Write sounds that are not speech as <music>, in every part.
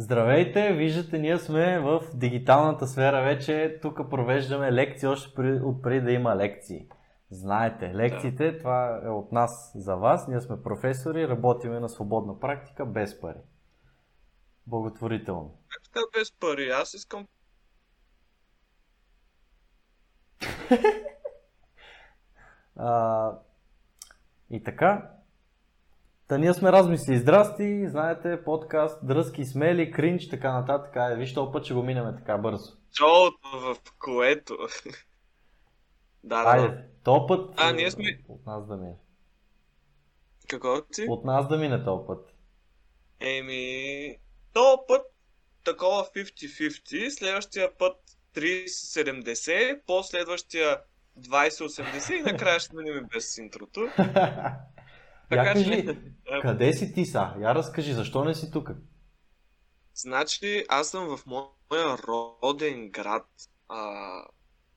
Здравейте, виждате, ние сме в дигиталната сфера вече. Тук провеждаме лекции още преди, от преди да има лекции. Знаете, лекциите, да. това е от нас за вас. Ние сме професори, работиме на свободна практика без пари. Благотворително. Как така без пари? Аз искам <laughs> а, и така, Та ние сме размисли. Здрасти, знаете, подкаст, дръзки, смели, кринч, така нататък. Айде, виж, този път ще го минеме така бързо. Шоуто, в което... <laughs> да, Айде, да. този път а, ние сме... от нас да мине. Какво си? От нас да мине този път. Еми, този път такова 50-50, следващия път 30-70, последващия 20-80 и накрая ще минем без интрото. <laughs> Я кажи, <laughs> къде си ти са? Я разкажи, защо не си тук? Значи, аз съм в моя роден град, а,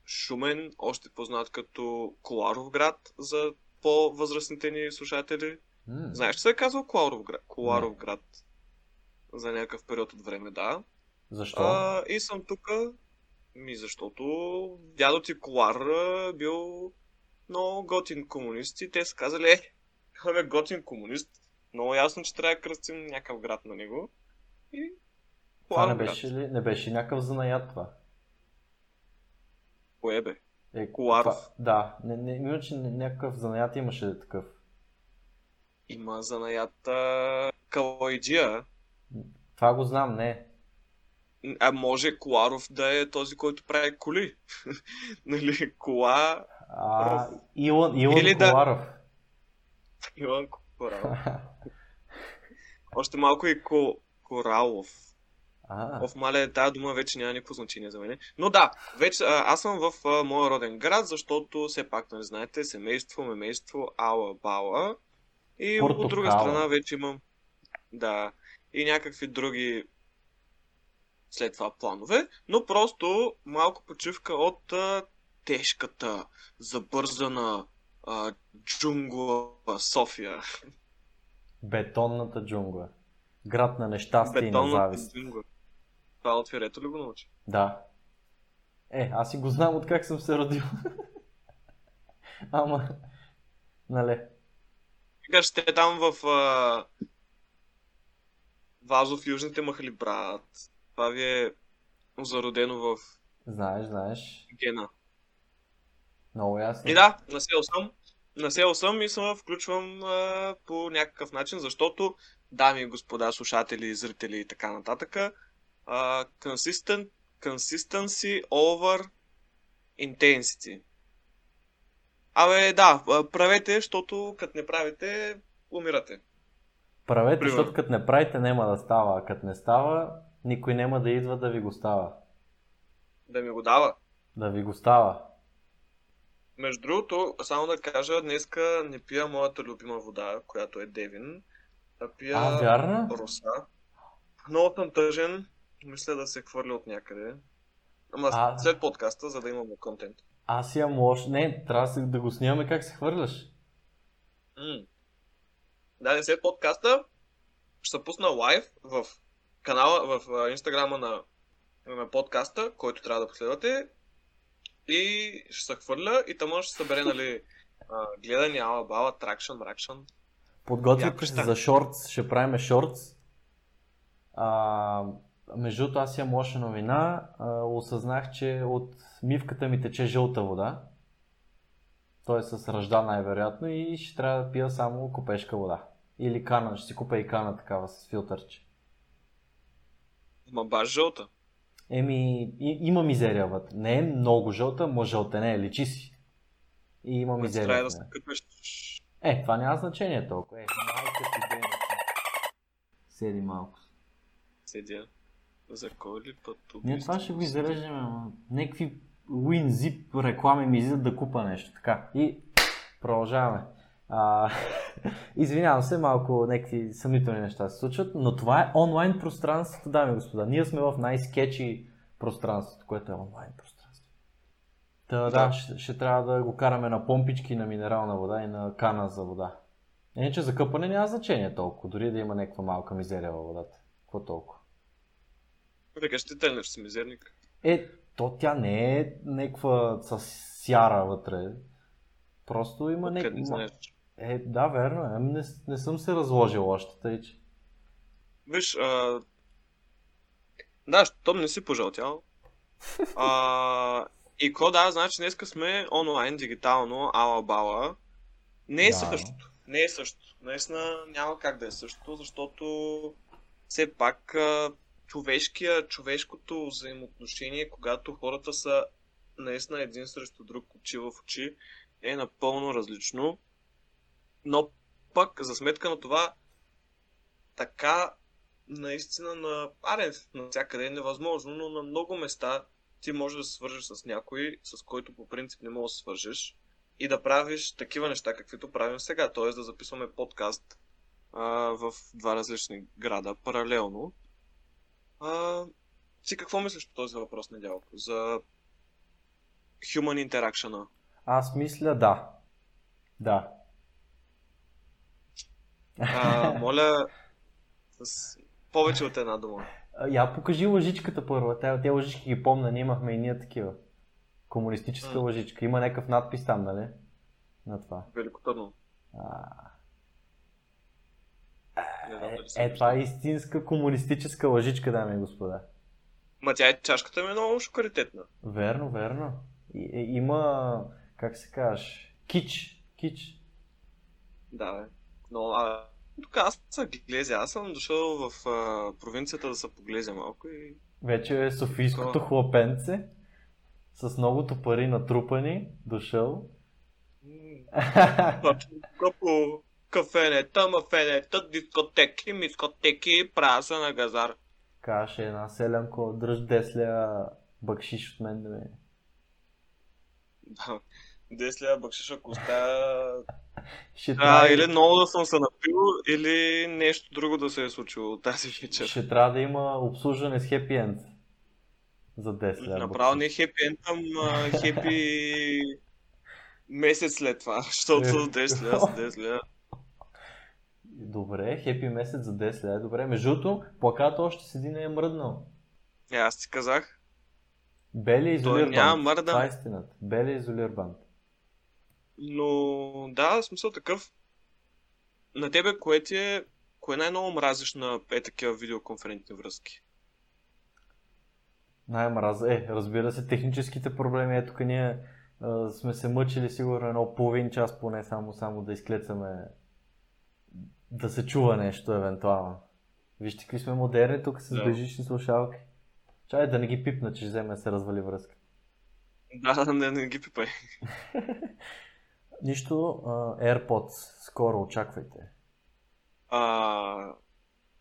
Шумен, още познат като Коларов град за по-възрастните ни слушатели. Mm. Знаеш, че се е казва Коларов град? Коларов град. За някакъв период от време, да. Защо? А, и съм тук, ми защото дядо ти Колар бил много готин комунист и те са казали, е, е готин комунист. Много ясно, че трябва да кръстим някакъв град на него. И... Това не беше, ли, не беше някакъв занаят това? Кое бе? Е, Коларов. Това, да, не, не, мисля, че някакъв занаят имаше такъв. Има занаят. Калайджия. Това го знам, не. А може Коларов да е този, който прави коли. <laughs> нали, кола... А, Илон, Илон Или Коларов. Да... Иван Коралов. <laughs> Още малко и Ко... Коралов. А. В Мале тази дума вече няма никакво значение за мен. Но да, вече аз съм в а, моя роден град, защото все пак, не знаете, семейство, мемейство, ала, бала. И Портокала. от друга страна вече имам да, и някакви други след това планове, но просто малко почивка от а, тежката, забързана, а, джунгла София. Бетонната джунгла. Град на нещастие и на завист. Джунгла. Това от Фирето ли го научи? Да. Е, аз си го знам от как съм се родил. <laughs> Ама, нали. Викаш, те там в а... Вазов Южните махали, брат. Това ви е зародено в... Знаеш, знаеш. Гена. Много ясно. И да, насел съм. Насел съм и съм включвам а, по някакъв начин, защото, дами и господа, слушатели, зрители и така нататък, а, consistent, consistency over intensity. Абе, да, правете, защото като не правите, умирате. Правете, Пример. защото като не правите, няма да става. А като не става, никой няма да идва да ви го става. Да ми го дава. Да ви го става. Между другото, само да кажа, днеска не пия моята любима вода, която е Девин, а пия а, вярно? Роса. Много съм тъжен, мисля да се хвърля от някъде. Ама а... след подкаста, за да имаме контент. Аз имам лош... Не, трябва да го снимаме как се хвърляш. М. Да, след подкаста ще пусна лайв в канала, в инстаграма на, на подкаста, който трябва да последвате и ще се хвърля и там ще събере, нали, гледане, ала, бала, тракшн, мракшн. Подготвяйте се за шортс, ще правиме шортс. А, между другото, аз имам лоша новина. А, осъзнах, че от мивката ми тече жълта вода. Той е с ръжда най-вероятно и ще трябва да пия само купешка вода. Или кана, ще си купя и кана такава с филтърче. Ма баш жълта. Еми, и, има мизерия вътре. Не е много жълта, но жълтене, личи си. И има мизерия. Трябва да се Е, това няма значение толкова. Е, малко ти ден. Седи малко. Седя. За кой ли път тук? Ние това ще го изрежем, Некви WinZip реклами ми излизат да купа нещо. Така. И продължаваме. А, <laughs> извинявам се, малко някакви съмнителни неща се случват, но това е онлайн пространството, дами и господа. Ние сме в най-скетчи пространството, което е онлайн пространство. Та, да, да ще, ще, трябва да го караме на помпички, на минерална вода и на кана за вода. Иначе за къпане няма значение толкова, дори да има някаква малка мизерия във водата. Какво толкова? Викаш ти тенеш си мизерник. Е, то тя не е някаква с сяра вътре. Просто има някаква... Е, да, верно е. Ами Не, не съм се разложил още, тъй че. Виж, а... да, щом не си пожълтял. А... И ко да, значи днеска сме онлайн, дигитално, ала бала. Не е Да. същото. Не е същото. Наистина няма как да е същото, защото все пак човешкия, човешкото взаимоотношение, когато хората са наистина един срещу друг, очи в очи, е напълно различно. Но пък, за сметка на това, така наистина на... Аре, навсякъде е невъзможно, но на много места ти можеш да се свържеш с някой, с който по принцип не можеш да се свържеш и да правиш такива неща, каквито правим сега, т.е. да записваме подкаст а, в два различни града паралелно. А, ти какво мислиш по този въпрос, Недялко? За human interaction Аз мисля да. Да. А, <laughs> Моля, с повече от една дума. А, Я покажи лъжичката първо. Те, те лъжички ги помня, ние имахме и ние такива. Комунистическа М. лъжичка. Има някакъв надпис там, нали? На това. А, Не знам дали съм е, това е истинска комунистическа лъжичка, дами и господа. Ма тя е, чашката ми е много шокаритетна. Верно, верно. И, и, има, как се казваш, кич. Кич. Да, бе. Но, а, тук аз съм глезя. Аз съм дошъл в а, провинцията да се поглезя малко и... Вече е софийското Такова. хлапенце. С многото пари натрупани. Дошъл. Къпо кафенета, мафенета, дискотеки, мискотеки, праса на газар. Каше една селянко, дръж 10 лева бакшиш от мен да ме. Да. 10 лева бакшиш, ако оставя... Ще А, или много да съм се напил, или нещо друго да се е случило тази вечер. ще трябва да има обслужване с хепи енд. За 10 лева. Направо не хепи ентъм, а хепи месец след това, <laughs> защото 10 лева с 10 лева. Добре, хепи месец за 10 лева. Добре, между другото, плакат още седи не е мръднал. Е, аз ти казах. Бели изолир няма банд. мърда. Това е истината. Бели изолир банд. Но да, смисъл такъв. На тебе кое ти е, кое най-много мразиш на е такива видеоконферентни връзки? Най-мраз. Е, разбира се, техническите проблеми. Ето, тук ние а, сме се мъчили сигурно едно половин час поне само, само да изклецаме да се чува нещо евентуално. Вижте какви сме модерни тук с Да. бежични слушалки. Чай да не ги пипна, че ще вземе да се развали връзка. Да, не, не ги пипай. <laughs> Нищо, а, AirPods, скоро очаквайте. А,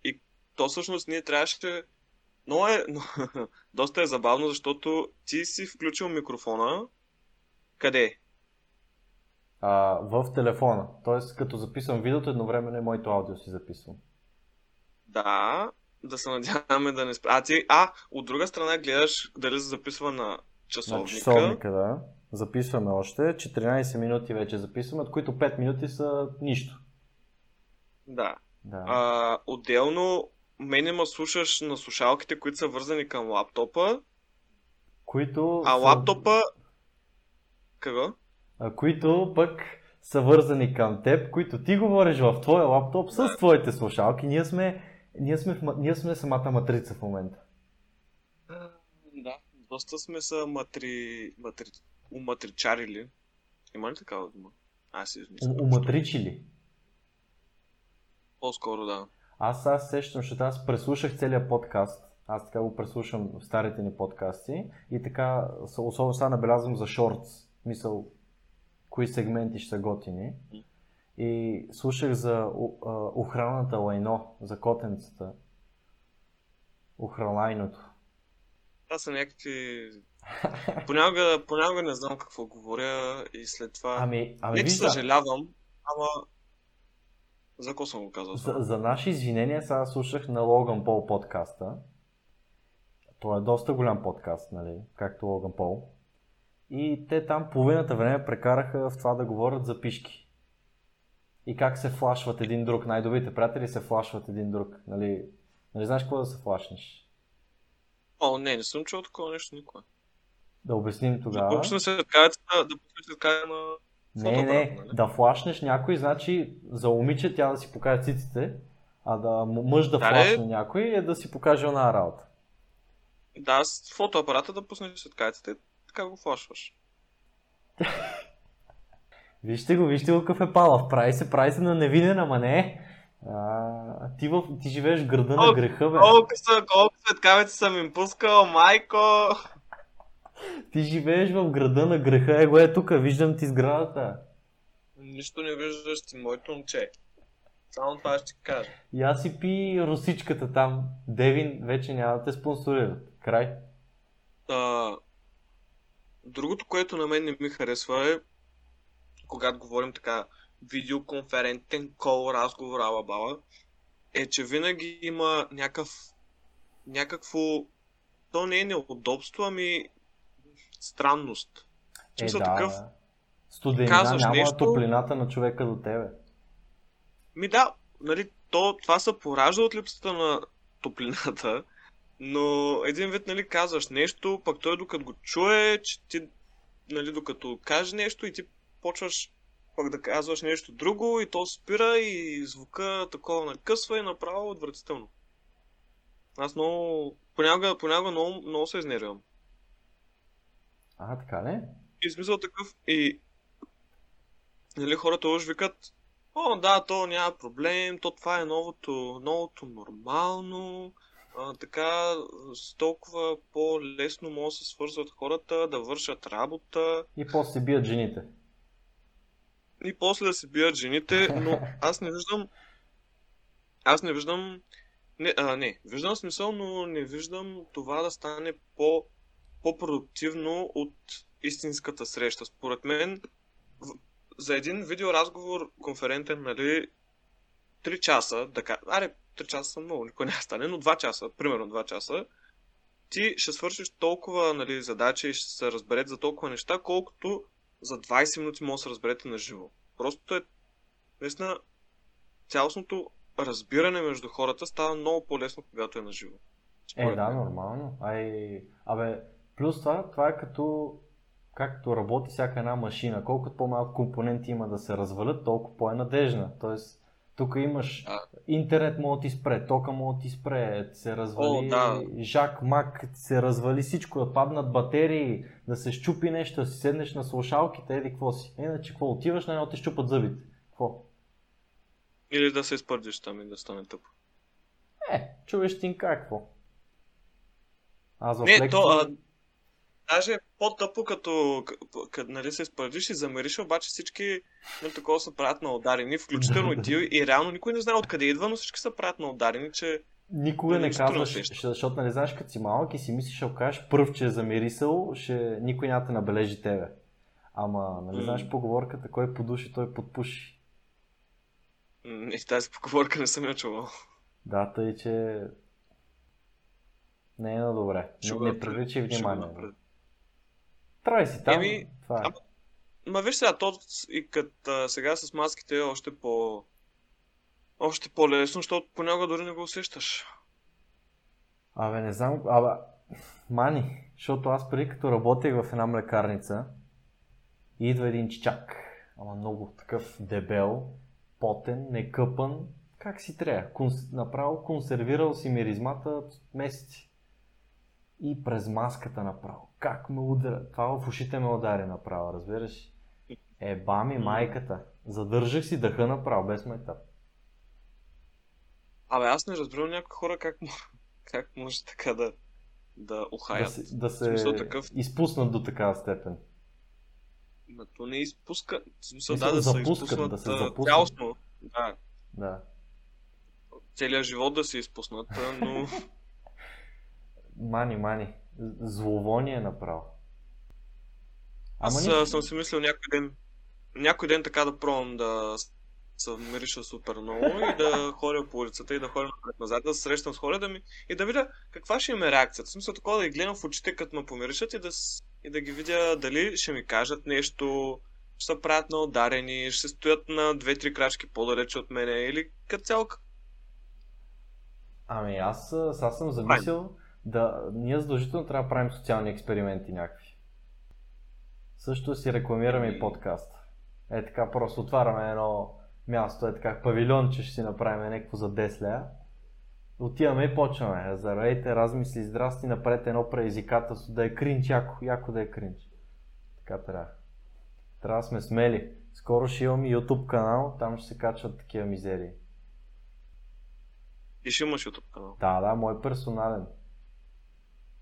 и то всъщност ние трябваше... Но е... Но, <laughs> доста е забавно, защото ти си включил микрофона. Къде? А, в телефона. Тоест, като записвам видеото, едновременно и моето аудио си записвам. Да, да се надяваме да не спра. А, ти, а, от друга страна гледаш дали се записва на На часовника. часовника, да. Записваме още. 14 минути вече записваме, от които 5 минути са нищо. Да. Да. А, отделно, мене ма слушаш на слушалките, които са вързани към лаптопа, които, а са, лаптопа... Какво? а, които пък са вързани към теб, които ти говориш в твоя лаптоп с Да. твоите слушалки. Ние сме, ние сме, в ние сме самата матрица в момента. Доста сме са матри... матри... уматричарили. Има ли такава дума? Аз измислям. Уматричили. По-скоро да. Аз аз сещам, защото аз преслушах целият подкаст. Аз така го преслушам в старите ни подкасти и така, особено сега набелязвам за шортс. Мисъл, кои сегменти ще са готини. И слушах за охраната лайно, за котенцата. Охралайното. Това са някакви... Понякога, понякога не знам какво говоря и след това... Ами, ами не, че съжалявам, ама... За какво съм го казал? за, за наши извинения сега слушах на Логан Пол подкаста. Той е доста голям подкаст, нали, както Логан Пол. И те там половината време прекараха в това да говорят за пишки. И как се флашват един друг. Най-добрите приятели се флашват един друг. Нали, нали знаеш какво да се флашнеш? О, не, не съм чул такова нещо никога. Да обясним тогава. Да пуснеш светкавицата, да пуснеш светкавица на Не, не, нали? да флашнеш някой, значи за момиче тя да си покаже циците, а да мъж да, да флашне някой е да си покаже една работа. Да, с фотоапарата да пуснеш светкавицата и така го флашваш. <laughs> вижте го, вижте го какъв е палав. Прави се, прави се на невинен, ама не. А, ти, в, ти живееш в града на греха, бе. Колко, са, колко светкавици съм им пускал, майко! Ти живееш в града на греха, его е тук, виждам ти сградата. Нищо не виждаш ти, моето момче. Само това ще кажа. И аз си пи русичката там. Девин вече няма да те спонсорират. Край. А, другото, което на мен не ми харесва е, когато говорим така видеоконферентен кол, разговор, ала е, че винаги има някакъв, някакво, то не е неудобство, ами странност. Е, да, такъв, Студенина няма нещо, топлината на човека до тебе. Ми да, нали, то, това се поражда от липсата на топлината, но един вид, нали, казваш нещо, пък той докато го чуе, че ти, нали, докато каже нещо и ти почваш пък да казваш нещо друго и то спира и звука такова накъсва и направо отвратително. Аз много, понякога, понякога много, много се изнервям. А, така ли? И смисъл такъв и нали, хората уж викат О, да, то няма проблем, то това е новото, новото нормално, а, така с толкова по-лесно могат да се свързват хората, да вършат работа. И после се бият жените. И после да се бият жените, но аз не виждам... Аз не виждам... Не, а, не, виждам смисъл, но не виждам това да стане по, по-продуктивно от истинската среща. Според мен, за един видеоразговор конферентен, нали, 3 часа, да кажа, аре, 3 часа са много, никой не стане, но 2 часа, примерно 2 часа, ти ще свършиш толкова нали, задачи и ще се разберете за толкова неща, колкото за 20 минути може да се разберете на живо. Просто е, наистина, цялостното разбиране между хората става много по-лесно, когато е на живо. Е, да, нормално. Ай, абе, плюс това, това е като както работи всяка една машина. Колкото по-малко компоненти има да се развалят, толкова по-е-надежна. Тоест, тук имаш а. интернет мога да ти спре, тока мога да ти спре, се развали, О, да. жак, мак, се развали всичко, да паднат батерии, да се щупи нещо, да си седнеш на слушалките, еди какво си. Иначе какво, отиваш на едно те щупат зъбите. Какво? Или да се изпърдиш там и да стане тъпо. Е, чуеш ти какво? Аз в Не, лекция... то, а, Даже е по-тъпо, като, като нали, се спърдиш и замериш, обаче всички нали, такова са правят на ударени, включително и ти. И реално никой не знае откъде идва, но всички са правят на ударени, че Никога не казваш, защото нали знаеш, като си малък и си мислиш, ако кажеш пръв, че е замерисал, ще никой няма те набележи тебе. Ама, нали mm. знаеш поговорката, кой подуши, той подпуши. И тази поговорка не съм я чувал. Да, тъй, че не е на добре. Не, не привличай внимание. Трай си там. Еми, това е. Ама, ма виж сега, то и като сега с маските е още по... Още по-лесно, защото понякога дори не го усещаш. Абе, не знам, абе, мани, защото аз преди като работех в една млекарница, идва един чичак, ама много такъв дебел, потен, некъпан, как си трябва, Конс... направо консервирал си миризмата месеци. И през маската направо как ме удара. Това в ушите ме удари направо, разбираш? Еба ми майката. Задържах си дъха направо, без майтап. Абе, аз не разбирам някои хора как, <laughs> как може така да, да ухаят. Да се, да се такъв... изпуснат до такава степен. Но то не изпуска. В смисъл, да, да запускат, се изпуснат да се запускат. цялостно. Да. да. Целият живот да се изпуснат, но... <laughs> мани, мани зловоние направо. Ама Аз нищо... съм си мислил някой ден, някой ден така да пробвам да се мириша супер много и да <laughs> ходя по улицата и да ходя напред-назад, да се срещам с хора да ми, и да видя каква ще им е реакцията. В смисъл такова да ги гледам в очите, като ме помиришат и да, и да ги видя дали ще ми кажат нещо, ще се правят на ударени, ще стоят на две-три крачки по-далече от мене или като цяло. Ами аз, аз съм замислил, да, ние задължително трябва да правим социални експерименти някакви. Също си рекламираме и подкаст. Е така, просто отваряме едно място, е така, павилион, че ще си направим някакво за 10 лея. Отиваме и почваме. Заравейте, размисли, здрасти, напред едно предизвикателство, да е кринч, яко, яко да е кринч. Така трябва. Трябва да сме смели. Скоро ще имам YouTube канал, там ще се качват такива мизерии. И ще имаш YouTube канал? Да, да, мой персонален.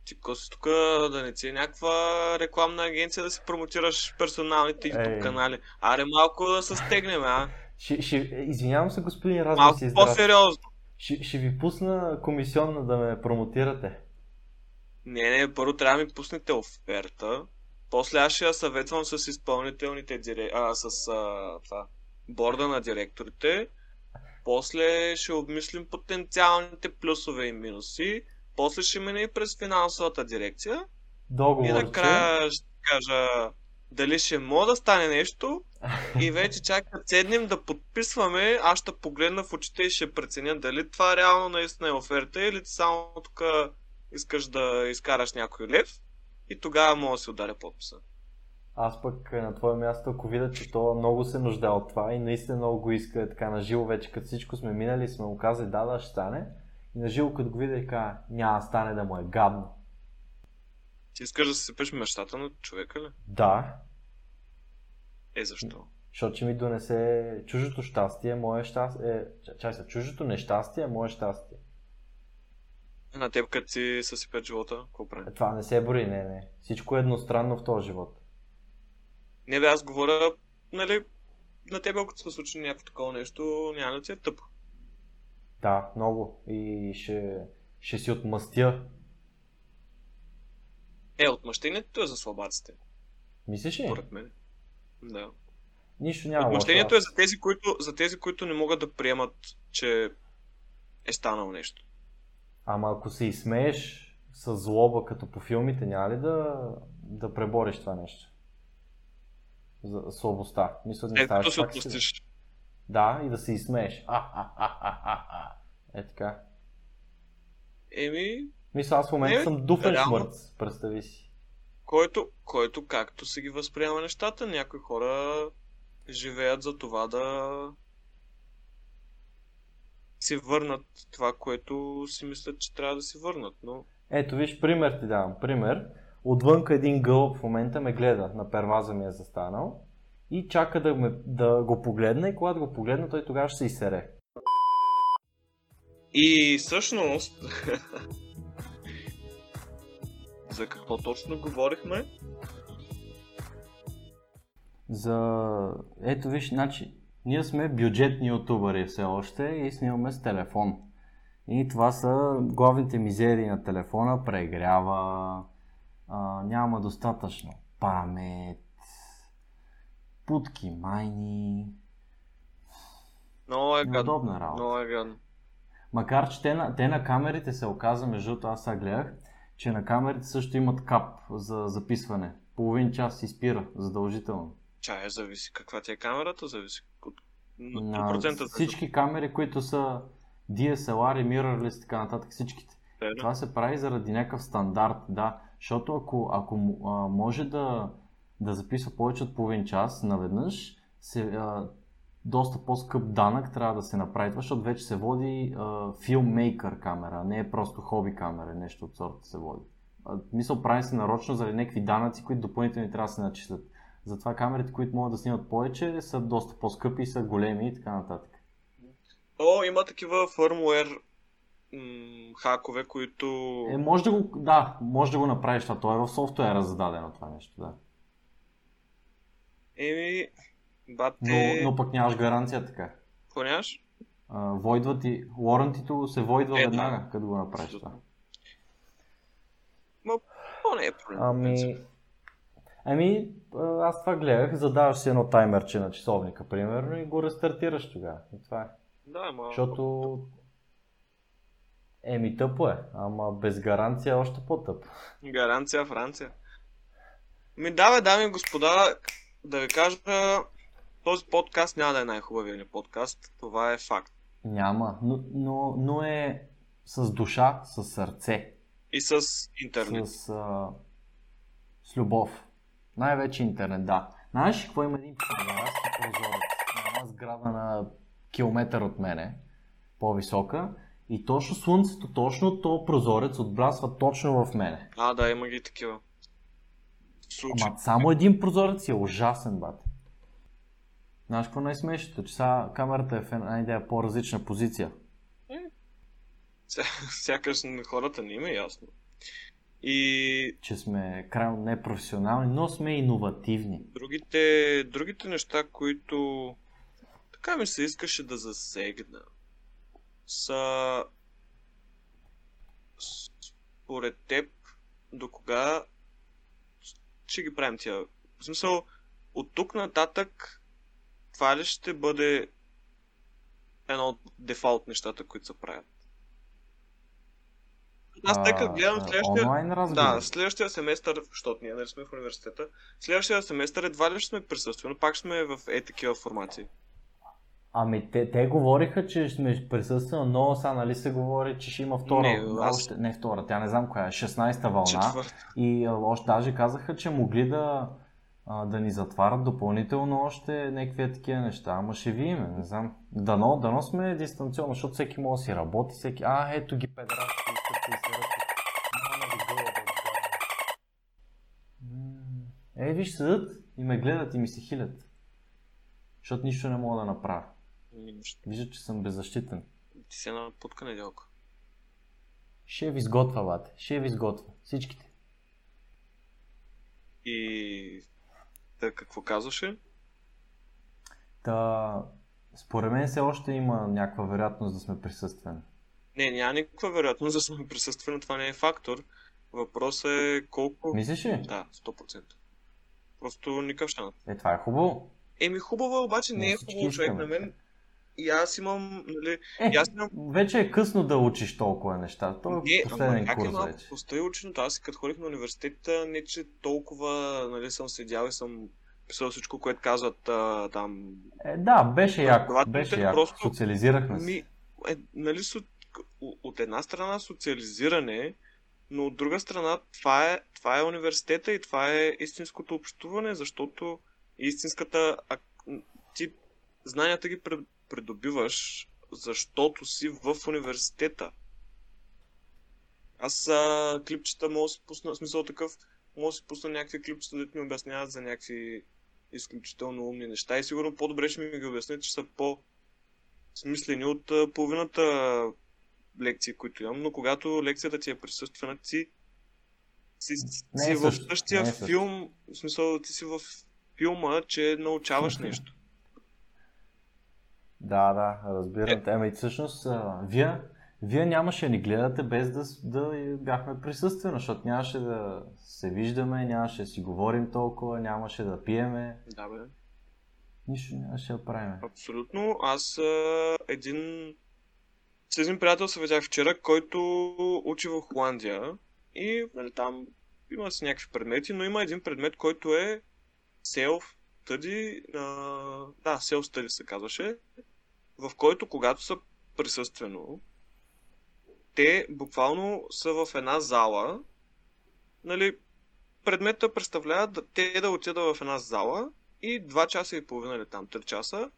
Ти коси тук да не си е някаква рекламна агенция да си промотираш персоналните YouTube канали. Аре малко да се стегнем, а? Ще, ще, извинявам се, господин Размис. Малко по-сериозно. Ще, ще ви пусна комисионна да ме промотирате. Не, не, първо трябва да ми пуснете оферта. После аз ще я съветвам с изпълнителните дирек... а, с а, това, борда на директорите. После ще обмислим потенциалните плюсове и минуси. После ще мине и през финансовата дирекция. Договор, и накрая ще кажа дали ще мога да стане нещо <laughs> и вече чакат седнем да подписваме, аз ще погледна в очите и ще преценя дали това реално наистина е оферта или ти само тук искаш да изкараш някой лев и тогава мога да си ударя подписа. Аз пък е, на твое място, ако видя, че то много се нужда от това и наистина много го иска е така на живо вече, като всичко сме минали, сме му казали да, да, ще стане. И на живо, като го видя и кажа, няма стане да му е гадно. Ти искаш да се сипеш мечтата на човека ли? Да. Е, защо? Защото ще ми донесе чужото щастие, мое щастие. Е, чай се, чужото нещастие, мое щастие. На теб като си съсипят живота, какво прави? Е, това не се бори, не, не. Всичко е едностранно в този живот. Не бе, аз говоря, нали, на теб, ако се случи някакво такова нещо, няма да ти е тъпо. Да, много. И ще, ще си отмъстя. Е, отмъщението е за слабаците. Мислиш ли? Според мен. Да. Нищо няма. Отмъщението е за тези, които, за тези, които не могат да приемат, че е станало нещо. Ама ако се изсмееш с злоба, като по филмите, няма ли да, да пребориш това нещо? За слабостта. Мисля, не е, ставаш се отпустиш. Да, и да се изсмееш. А, а, а, а, а, а. Е така. Еми... Мисля, аз в момента съм дуфен реално... смърт, представи си. Който, който както се ги възприема нещата, някои хора живеят за това да си върнат това, което си мислят, че трябва да си върнат. Но... Ето, виж, пример ти давам. Пример. Отвънка един гълъб в момента ме гледа, на перваза ми е застанал и чака да, ме, да го погледне и когато го погледна, той тогава ще се изсере. И всъщност, <laughs> за какво точно говорихме? За... Ето виж, значи, ние сме бюджетни ютубъри все още и снимаме с телефон. И това са главните мизерии на телефона, прегрява, а, няма достатъчно памет, путки майни. Много е гадно. Удобна работа. Много е гадно. Макар, че те на, те на камерите се оказа, между това аз сега гледах, че на камерите също имат кап за записване. Половин час си спира, задължително. Чая, зависи каква ти е камерата, зависи от на всички камери, които са DSLR и mirrorless и така нататък, всичките. Е, да. Това се прави заради някакъв стандарт, да. Защото ако, ако а, може да, да записва повече от половин час наведнъж, се, а, доста по-скъп данък трябва да се направи това, защото вече се води филммейкър камера, не е просто хоби камера, нещо от сорта се води. А, мисъл прави се нарочно заради някакви данъци, които допълнително трябва да се начислят. Затова камерите, които могат да снимат повече, са доста по-скъпи, са големи и така нататък. О, има такива м- хакове, които... Е, може да го, да, може да го направиш, това то е в софтуера зададено това нещо, да. Еми, бате... Но, но пък нямаш гаранция така. Какво нямаш? войдва ти, warranty се войдва е, веднага, да. като го направиш това. Ма, по не е проблем. Ами, ами, аз това гледах, задаваш си едно таймерче на часовника, примерно, и го рестартираш тогава. И това е. Да, ма... Защото Еми тъпо е, ама без гаранция е още по-тъп. Гаранция Франция. Ми давай, дами и господа, да ви кажа, този подкаст няма да е най-хубавият ни подкаст, това е факт. Няма, но, но, но е с душа, с сърце. И с интернет. С, а, с любов. Най-вече интернет, да. Знаеш какво има един прозорец на една сграда на километър от мене, по-висока, и точно слънцето, точно то прозорец отбрасва точно в мене. А, да, има ги такива. Случай. Ама само един прозорец е ужасен, бат. Знаеш какво най-смешното? Че сега камерата е в една идея по-различна позиция. Е. Сякаш на хората не има ясно. И... Че сме крайно непрофесионални, но сме иновативни. Другите, другите неща, които така ми се искаше да засегна, са според теб до кога ще ги правим тия? В смисъл, от тук нататък това ли ще бъде едно от дефолт нещата, които се правят? Аз тъй гледам следващия... Онлайн да, следващия семестър, защото ние нали сме в университета, следващия семестър едва ли ще сме присъствени, пак сме в е такива формации. Ами те, те говориха, че сме присъствени, но сега нали се говори, че ще има втора, не, аз... още, не втора, тя не знам коя е, 16-та вълна. Четвърт. И още даже казаха, че могли да, да ни затварят допълнително още някакви такива неща. Ама ще видим, не знам. Дано, дано сме дистанционно, защото всеки може да си работи, всеки, а ето ги педерасти, искат да си Е, виж, седат и ме гледат и ми се хилят. Защото нищо не мога да направя. Вижда, че съм беззащитен. Ти си една путка неделка. Ще ви изготвя, бате. Ще ви изготвя. Всичките. И... Та какво казваше? Та... Според мен все още има някаква вероятност да сме присъствени. Не, няма никаква вероятност да сме присъствени, това не е фактор. Въпросът е колко... Мислиш ли? Да, 100%. Просто никакъв шанс. Е, това е хубаво. Еми хубаво, обаче не, не е хубаво човек на мен. И аз имам, нали... Е, аз имам... Вече е късно да учиш толкова неща. То е не, последен ама, курс е малко вече. Постои ученото. Аз като ходих на университета, не че толкова нали, съм седял и съм писал всичко, което казват а, там. Е, да, беше яко. Беше яко. Просто, Социализирахме се. Ми, е, нали, со... от една страна социализиране, но от друга страна това е, това е университета и това е истинското общуване, защото истинската... А, ти знанията ги придобиваш, защото си в университета. Аз а, клипчета мога да си пусна, смисъл такъв, мога да си пусна някакви клипчета, да ми обясняват за някакви изключително умни неща и сигурно по-добре ще ми ги обяснят, че са по-смислени от а, половината лекции, които имам, но когато лекцията ти е присъствена, ти си, си в същия филм, в смисъл ти си в филма, че научаваш <laughs> нещо. Да, да, разбирам. Е... И всъщност, а, вие, вие нямаше да ни гледате без да, да бяхме присъствени, защото нямаше да се виждаме, нямаше да си говорим толкова, нямаше да пиеме. Да, бе. Нищо нямаше да правим. Абсолютно. Аз а, един... С един приятел се видях вчера, който учи в Холандия и нали, там има си някакви предмети, но има един предмет, който е self-study, да, self-study се казваше, в който когато са присъствено, те буквално са в една зала, нали, предмета представлява да, те да отидат в една зала и 2 часа и половина или там 3 часа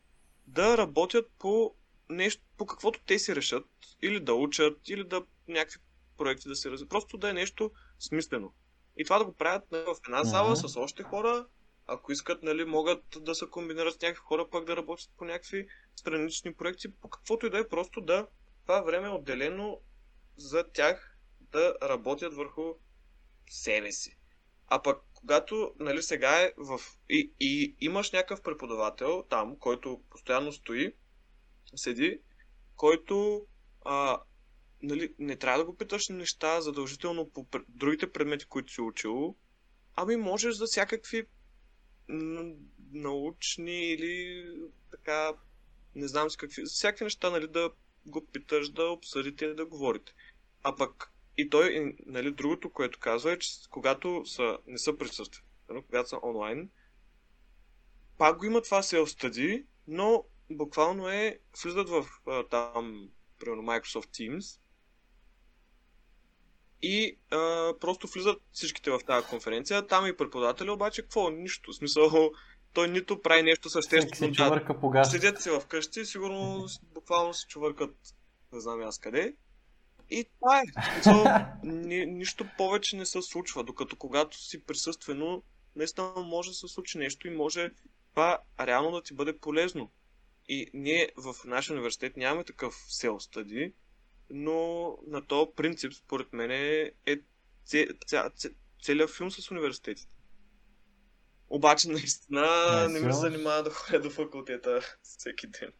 да работят по нещо, по каквото те си решат, или да учат, или да някакви проекти да се развиват. Просто да е нещо смислено. И това да го правят нали, в една зала uh-huh. с още хора, ако искат, нали, могат да се комбинират с някакви хора, пък да работят по някакви странични проекти, по каквото и да е, просто да това време е отделено за тях да работят върху себе си. А пък когато нали, сега е в... И, и имаш някакъв преподавател там, който постоянно стои, седи, който а, нали, не трябва да го питаш неща задължително по другите предмети, които си учил, ами можеш за всякакви научни или така, не знам с какви, всякакви неща, нали, да го питаш, да обсъдите, да говорите. А пък и той, и, нали, другото, което казва е, че когато са, не са присъствени, когато са онлайн, пак го има това self-study, но буквално е, влизат в там, примерно Microsoft Teams и а, просто влизат всичките в тази конференция. Там и преподавателя, обаче какво? Нищо. В смисъл, той нито прави нещо съществено. Газ. Седят си вкъщи, сигурно буквално се чувъркат, не знам аз къде. И това е. Смисъл, <laughs> ни, нищо повече не се случва, докато когато си присъствено, наистина може да се случи нещо и може това реално да ти бъде полезно. И ние в нашия университет нямаме такъв сел стади, но на този принцип, според мен, е целият филм с университетите. Обаче, наистина, не, не ми се занимава да ходя до факултета <laughs> всеки ден.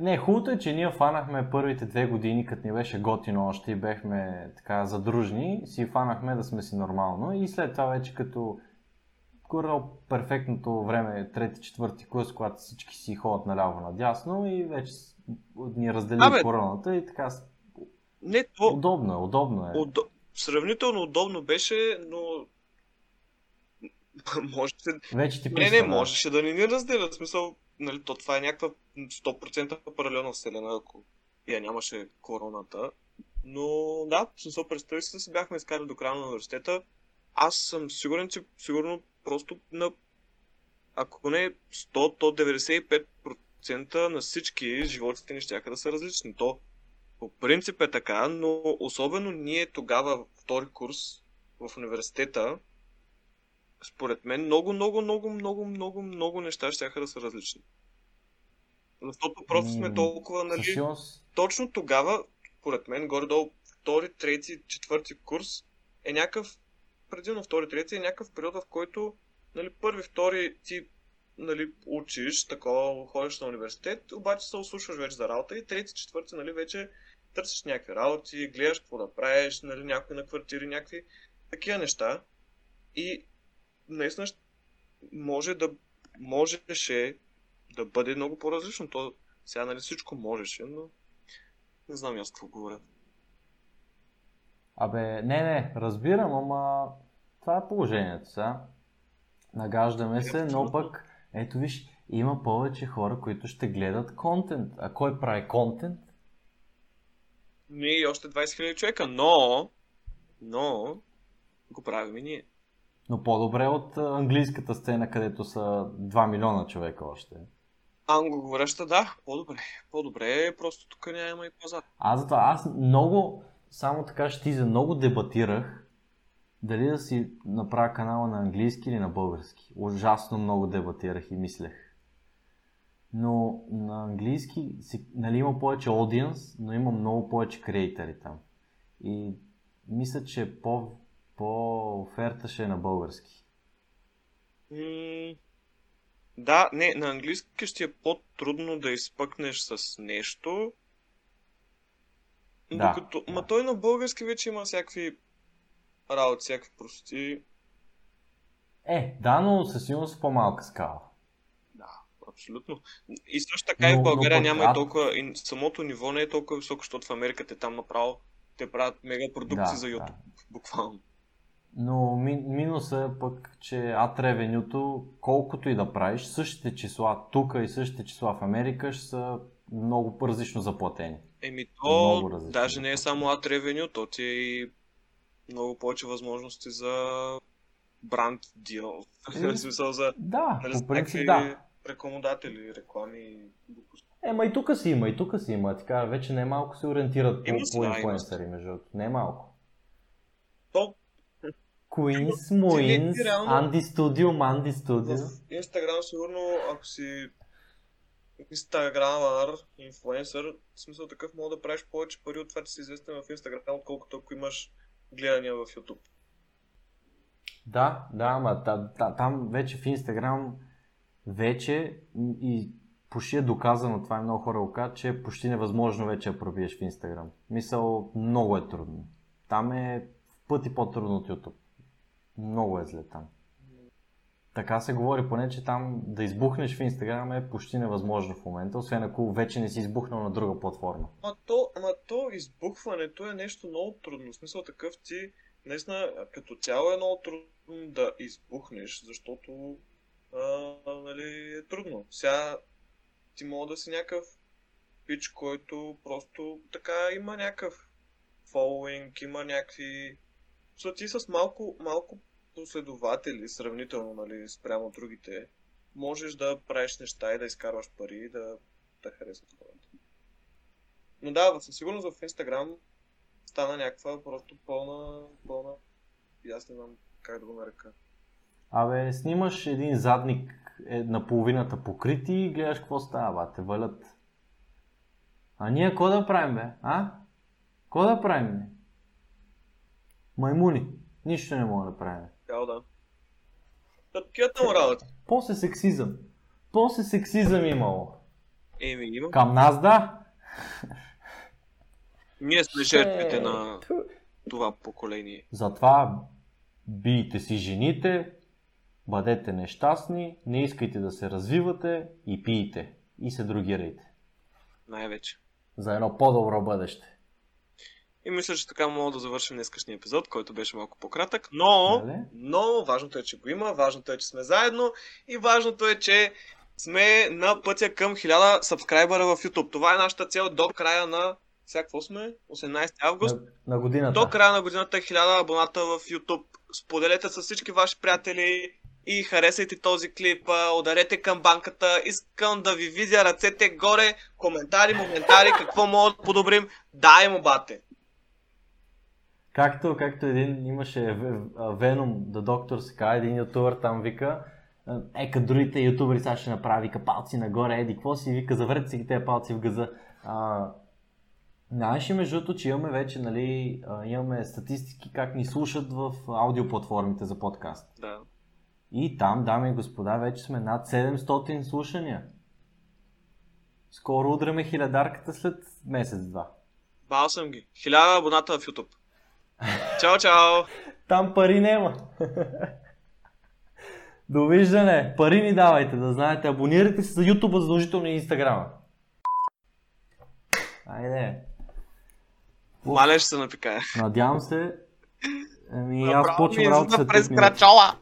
Не, хубавото е, че ние фанахме първите две години, като ни беше готино още и бехме така задружни, си фанахме да сме си нормално и след това вече като горе перфектното време, трети, четвърти курс, когато всички си ходят наляво надясно и вече ни раздели короната и така. Не, то... Удобно е, удобно е. Удо... Сравнително удобно беше, но <laughs> може Вече ти Не, не, можеше да ни ни разделя. В смисъл, нали, то това е някаква 100% паралелна вселена, ако я нямаше короната. Но да, в смисъл, представи се, се бяхме изкарали до края на университета. Аз съм сигурен, че сигурно просто на ако не 100, 195% на всички животите ни ще да са различни. То по принцип е така, но особено ние тогава, втори курс в университета, според мен много, много, много, много, много, много неща ще да са различни. Защото просто сме толкова, нали... Точно тогава, според мен, горе-долу втори, трети, четвърти курс е някакъв, предимно втори, трети, е някакъв период, в който нали, първи, втори ти нали, учиш, такова, ходиш на университет, обаче се ослушваш вече за работа и трети, четвърти, нали, вече търсиш някакви работи, гледаш какво да правиш, нали, някои на квартири, някакви такива неща. И наистина може да, можеше да бъде много по-различно. То сега нали всичко можеше, но не знам аз какво говоря. Абе, не, не, разбирам, ама това е положението сега. Нагаждаме се, но пък, ето виж, има повече хора, които ще гледат контент. А кой прави контент? И още 20 000 човека, но, но, го правим и ние. Но по-добре от английската сцена, където са 2 милиона човека още. Англоговореща, да, по-добре. По-добре, просто тук няма и пазар. Аз затова, аз много, само така ще за много дебатирах дали да си направя канала на английски или на български. Ужасно много дебатирах и мислех. Но на английски нали, има повече аудиенс, но има много повече креатори там. И мисля, че по по-оферта ще е на български. Mm, да, не, на английски ще е по-трудно да изпъкнеш с нещо. Да, докато, да. Ма той на български вече има всякакви работи, всякакви прости. Е, да, но със сигурност по-малка скала. Да, абсолютно. И също така но, и в България но, няма и толкова, и самото ниво не е толкова високо, защото в Америка те там направо те правят мега продукции да, за YouTube, да. буквално. Но минуса е пък, че ad revenue колкото и да правиш, същите числа тук и същите числа в Америка ще са много различно заплатени. Еми то даже не е само ad revenue, то ти е и много повече възможности за бранд дил. <laughs> в смисъл за да, нали, по принцип, да. Рекламодатели, реклами. Е, ма и тук си има, и тук си има. Така, вече не малко се ориентират по, по инфлуенсъри, между Не малко. То Queens, Moins, Andy Studio, Mandy Studio. В Instagram сигурно, ако си инстаграмър, инфлуенсър, в смисъл такъв мога да правиш повече пари от това, че си известен в Instagram, отколкото ако имаш гледания в YouTube. Да, да, ама та, та, там вече в Instagram вече и почти е доказано, това е много хора го казват, че е почти невъзможно вече да пробиеш в Instagram. Мисъл, много е трудно. Там е в пъти по-трудно от YouTube. Много е зле там. Така се говори поне, че там да избухнеш в Инстаграм е почти невъзможно в момента, освен ако вече не си избухнал на друга платформа. Ама то, ама то избухването е нещо много трудно. В смисъл такъв ти, наистина, като цяло е много трудно да избухнеш, защото нали, е трудно. Сега ти мога да си някакъв пич, който просто така има някакъв фолуинг, има някакви... Защото ти с малко, малко последователи, сравнително, нали, спрямо другите, можеш да правиш неща и да изкарваш пари и да, да харесват хората. Но да, със сигурност в Instagram стана някаква просто пълна, пълна, и аз не знам как да го нарека. Абе, снимаш един задник е, на половината покрит и гледаш какво става, ба, те валят. А ние какво да правим, бе? А? Какво да правим? Бе? Маймуни. Нищо не мога да правим. Да, да. Такива му работа. После сексизъм. После сексизъм имало. Еми, има. Към нас да. Ние сме жертвите на това поколение. Затова бийте си жените, бъдете нещастни, не искайте да се развивате и пийте. И се другирайте. Най-вече. За едно по-добро бъдеще. И мисля, че така мога да завършим днескашния епизод, който беше малко по-кратък, но, Нали? но важното е, че го има, важното е, че сме заедно и важното е, че сме на пътя към 1000 сабскрайбъра в YouTube. Това е нашата цел до края на... Сега какво сме? 18 август. На, на годината. До края на годината 1000 абоната в YouTube. Споделете с всички ваши приятели и харесайте този клип, ударете към банката, искам да ви видя ръцете горе, коментари, моментари, какво мога да подобрим, дай му бате. Както, както един имаше The Doctor се казва, един ютубър там вика, е, като другите ютубери сега ще направи, вика палци нагоре, еди, какво си, вика, завърте си ги тези палци в газа. А, Знаеш ли между другото, че имаме вече, нали, имаме статистики как ни слушат в аудиоплатформите за подкаст. Да. И там, дами и господа, вече сме над 700 слушания. Скоро удряме хилядарката след месец-два. Бал съм ги. Хиляда абоната в YouTube. Чао, чао! Там пари няма. Довиждане. Пари ни давайте, да знаете. Абонирайте се за YouTube задължително и Instagram. Айде. Маля ще се напикая. Надявам се. Ами аз ми почвам е работа след 5 минути.